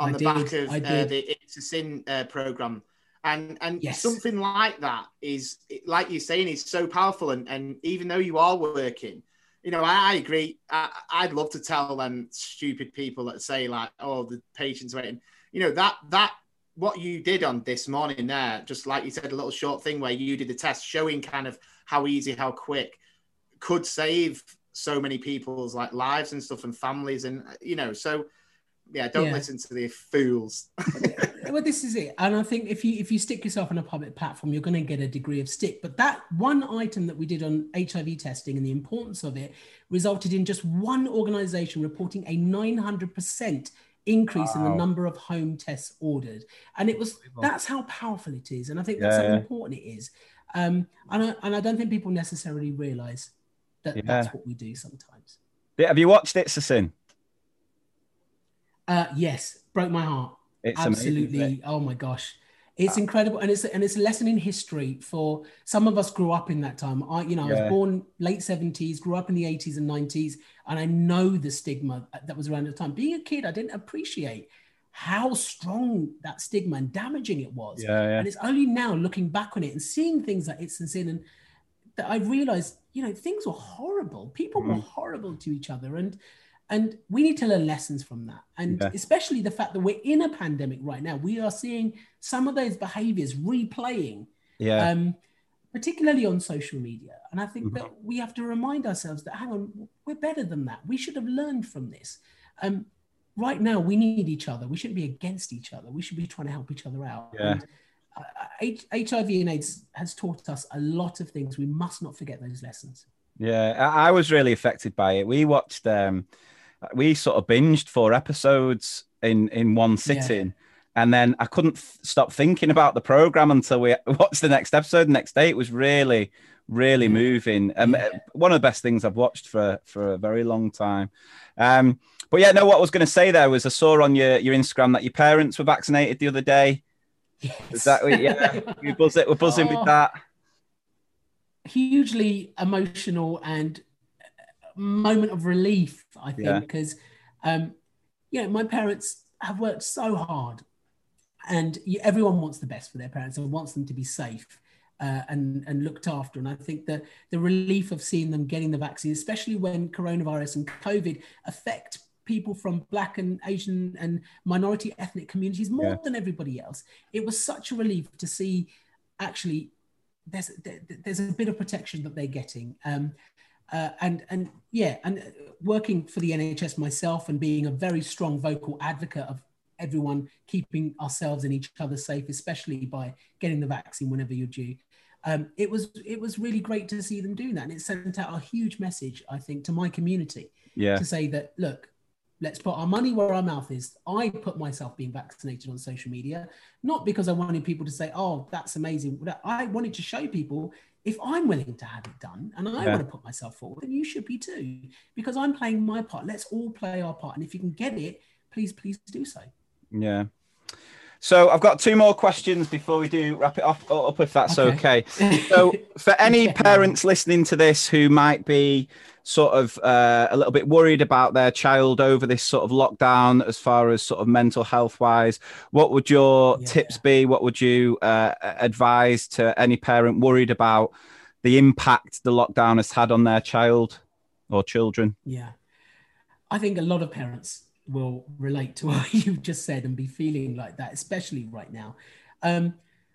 On I the did, back of uh, the It's a Sin uh, program, and and Yes. something like that is, like you're saying, is so powerful. And and even though you are working, you know, I, I agree. I, I'd love to tell them stupid people that say like, "Oh, the patient's waiting." You know that that what you did on this morning there, just like you said, a little short thing where you did the test, showing kind of how easy, how quick could save so many people's like lives and stuff and families and you know so yeah don't Yeah. listen to the fools well, this is it, and I think if you if you stick yourself on a public platform, you're going to get a degree of stick. But that one item that we did on HIV testing and the importance of it resulted in just one organisation reporting a 900 percent increase in the number of home tests ordered, and it was that's how powerful it is, and I think that's Yeah, how important it is. Um, and I, and I don't think people necessarily realise that Yeah. that's what we do sometimes. Have you watched It's a Sin? Uh, yes, broke my heart. It's absolutely. it? oh my gosh, it's incredible, and it's and it's a lesson in history for some of us. Grew up in that time. I, you know, I was born late seventies, grew up in the eighties and nineties, and I know the stigma that was around at the time. Being a kid, I didn't appreciate how strong that stigma and damaging it was. Yeah, yeah. And it's only now looking back on it and seeing things like It's a Sin and that I realized, you know, things were horrible. People were Mm. horrible to each other. And and we need to learn lessons from that. And Yeah. especially the fact that we're in a pandemic right now, we are seeing some of those behaviors replaying, Yeah. um, particularly on social media. And I think Mhm. that we have to remind ourselves that, hang on, we're better than that. We should have learned from this. Um, right now, we need each other. We shouldn't be against each other. We should be trying to help each other out. Yeah. And, uh, H- HIV and AIDS has taught us a lot of things. We must not forget those lessons. Yeah, I, I was really affected by it. We watched, um, we sort of binged four episodes in in one sitting, And then I couldn't stop thinking about the program until we watched the next episode. The next day, it was really, really moving. Um, Yeah. One of the best things I've watched for for a very long time. Um, but yeah, no, what I was going to say there was I saw on your your Instagram that your parents were vaccinated the other day. Yes. Is that yeah? we buzz it, we're buzzing Oh. with that. hugely emotional and moment of relief, I think, Yeah. because, um, you know, my parents have worked so hard and you, everyone wants the best for their parents and wants them to be safe uh, and, and looked after. And I think that the relief of seeing them getting the vaccine, especially when coronavirus and COVID affect people from black and asian and minority ethnic communities more Yeah. than everybody else it was such a relief to see actually there's there, there's a bit of protection that they're getting um, uh, and and yeah and uh, working for the nhs myself and being a very strong vocal advocate of everyone keeping ourselves and each other safe especially by getting the vaccine whenever you're due. Um, it was it was really great to see them doing that. And it sent out a huge message i think to my community Yeah, to say that look let's put our money where our mouth is. I put myself being vaccinated on social media not because i wanted people to say oh that's amazing. But i wanted to show people if i'm willing to have it done and i Yeah. want to put myself forward then you should be too because i'm playing my part let's all play our part and if you can get it please please do so yeah. So I've got two more questions before we do wrap it off up if that's okay. Okay. So for any parents listening to this who might be sort of uh, a little bit worried about their child over this sort of lockdown as far as sort of mental health wise what would your Yeah. tips be what would you uh, advise to any parent worried about the impact the lockdown has had on their child or children Yeah. I think a lot of parents will relate to what you've just said and be feeling like that, especially right now. Um,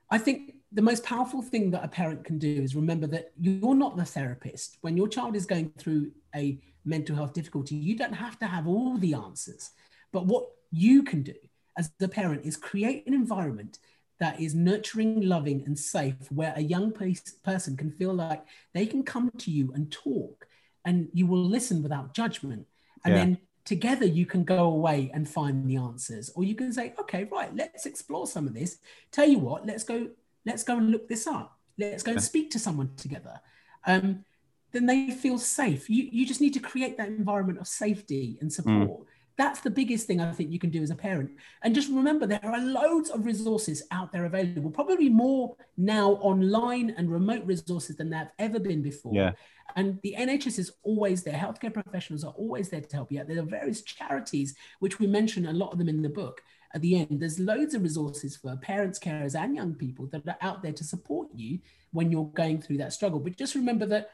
I think the most powerful thing that a parent can do is remember that you're not the therapist. When your child is going through a mental health difficulty, you don't have to have all the answers. But what you can do as the parent is create an environment that is nurturing, loving, and safe, where a young pe- person can feel like they can come to you and talk, and you will listen without judgment. And Yeah. then together you can go away and find the answers. Or you can say, okay, right, let's explore some of this. Tell you what, let's go, let's go and look this up. Let's go and speak to someone together. Um, then they feel safe. You, you just need to create that environment of safety and support. That's the biggest thing I think you can do as a parent. And just remember, there are loads of resources out there available, probably more now online and remote resources than there have ever been before. Yeah. And the NHS is always there. Healthcare professionals are always there to help you out. There are various charities, which we mention a lot of them in the book. At the end, there's loads of resources for parents, carers, and young people that are out there to support you when you're going through that struggle. But just remember that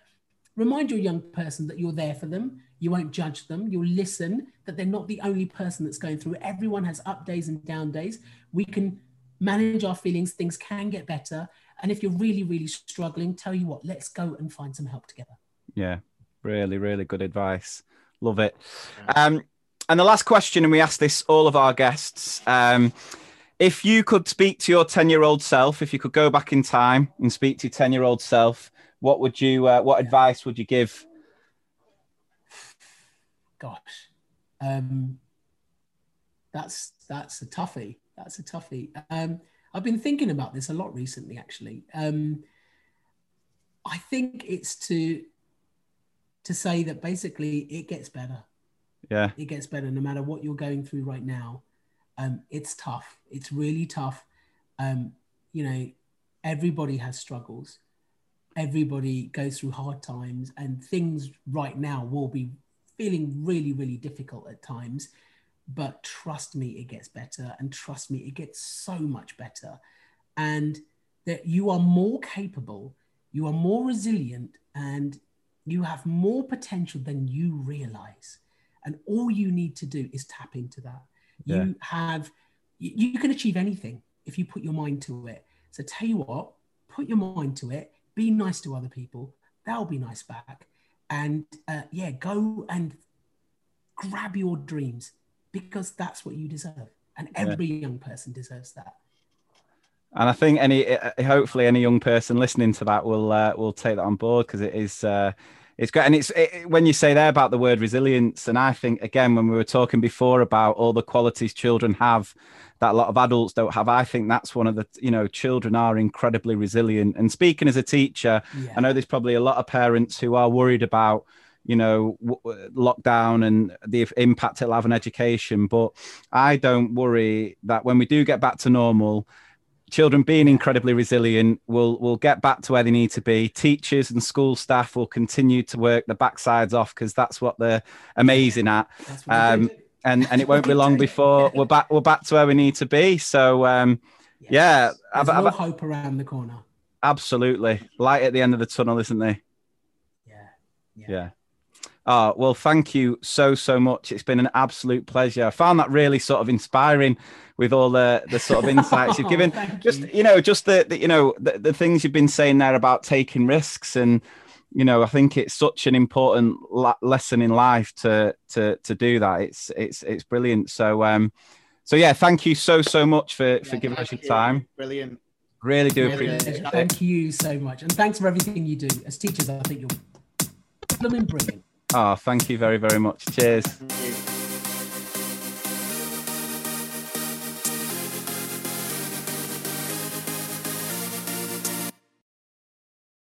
remind your young person that you're there for them. You won't judge them. You'll listen, that they're not the only person that's going through. Everyone has up days and down days. We can manage our feelings. Things can get better. And if you're really, really struggling, tell you what, let's go and find some help together. Yeah, really, really good advice. Love it. Um, and the last question, and we ask this all of our guests. Um, if you could speak to your ten-year-old self, if you could go back in time and speak to your ten-year-old self, what would you? Uh, what advice would you give? Gosh, um, that's that's a toughie. That's a toughie. Um, I've been thinking about this a lot recently, actually. Um, I think it's to to say that basically it gets better. Yeah, It gets better no matter what you're going through right now. Um, it's tough. It's really tough. Um, you know, everybody has struggles. Everybody goes through hard times, and things right now will be feeling really, really difficult at times. But trust me, it gets better. And trust me, it gets so much better. And that you are more capable, you are more resilient, and you have more potential than you realize. And all you need to do is tap into that. Yeah. You have, you, you can achieve anything if you put your mind to it. So tell you what, put your mind to it, be nice to other people, they'll be nice back. And uh, yeah, go and grab your dreams because that's what you deserve. And every young person deserves that. and I think any, uh, hopefully, any young person listening to that will uh, will take that on board because it is uh, it's great, and it's it, when you say there about the word resilience, and I think again when we were talking before about all the qualities children have that a lot of adults don't have. I think that's one of the you know children are incredibly resilient. And speaking as a teacher, Yeah. I know there's probably a lot of parents who are worried about you know w- lockdown and the impact it'll have on education, but I don't worry that when we do get back to normal children being incredibly resilient will will get back to where they need to be. Teachers and school staff will continue to work the backsides off because that's what they're amazing at. That's what they um, and and it won't be long before we're back we're back to where we need to be. So um yeah There's I've- I've- hope around the corner. absolutely. Light at the end of the tunnel isn't there? Yeah. yeah. Oh, well, thank you so, so much. It's been an absolute pleasure. I found that really sort of inspiring with all the, the sort of insights you've given. Thank just, you. you know, just the, the you know, the, the things you've been saying there about taking risks. And, you know, I think it's such an important la- lesson in life to, to, to do that. It's, it's, it's brilliant. So, um, so yeah, thank you so, so much for, for giving us your you. time. Brilliant. Really do Really appreciate it. Thank you so much. And thanks for everything you do. As teachers, I think you're blooming brilliant. Oh, thank you very, very much. Cheers.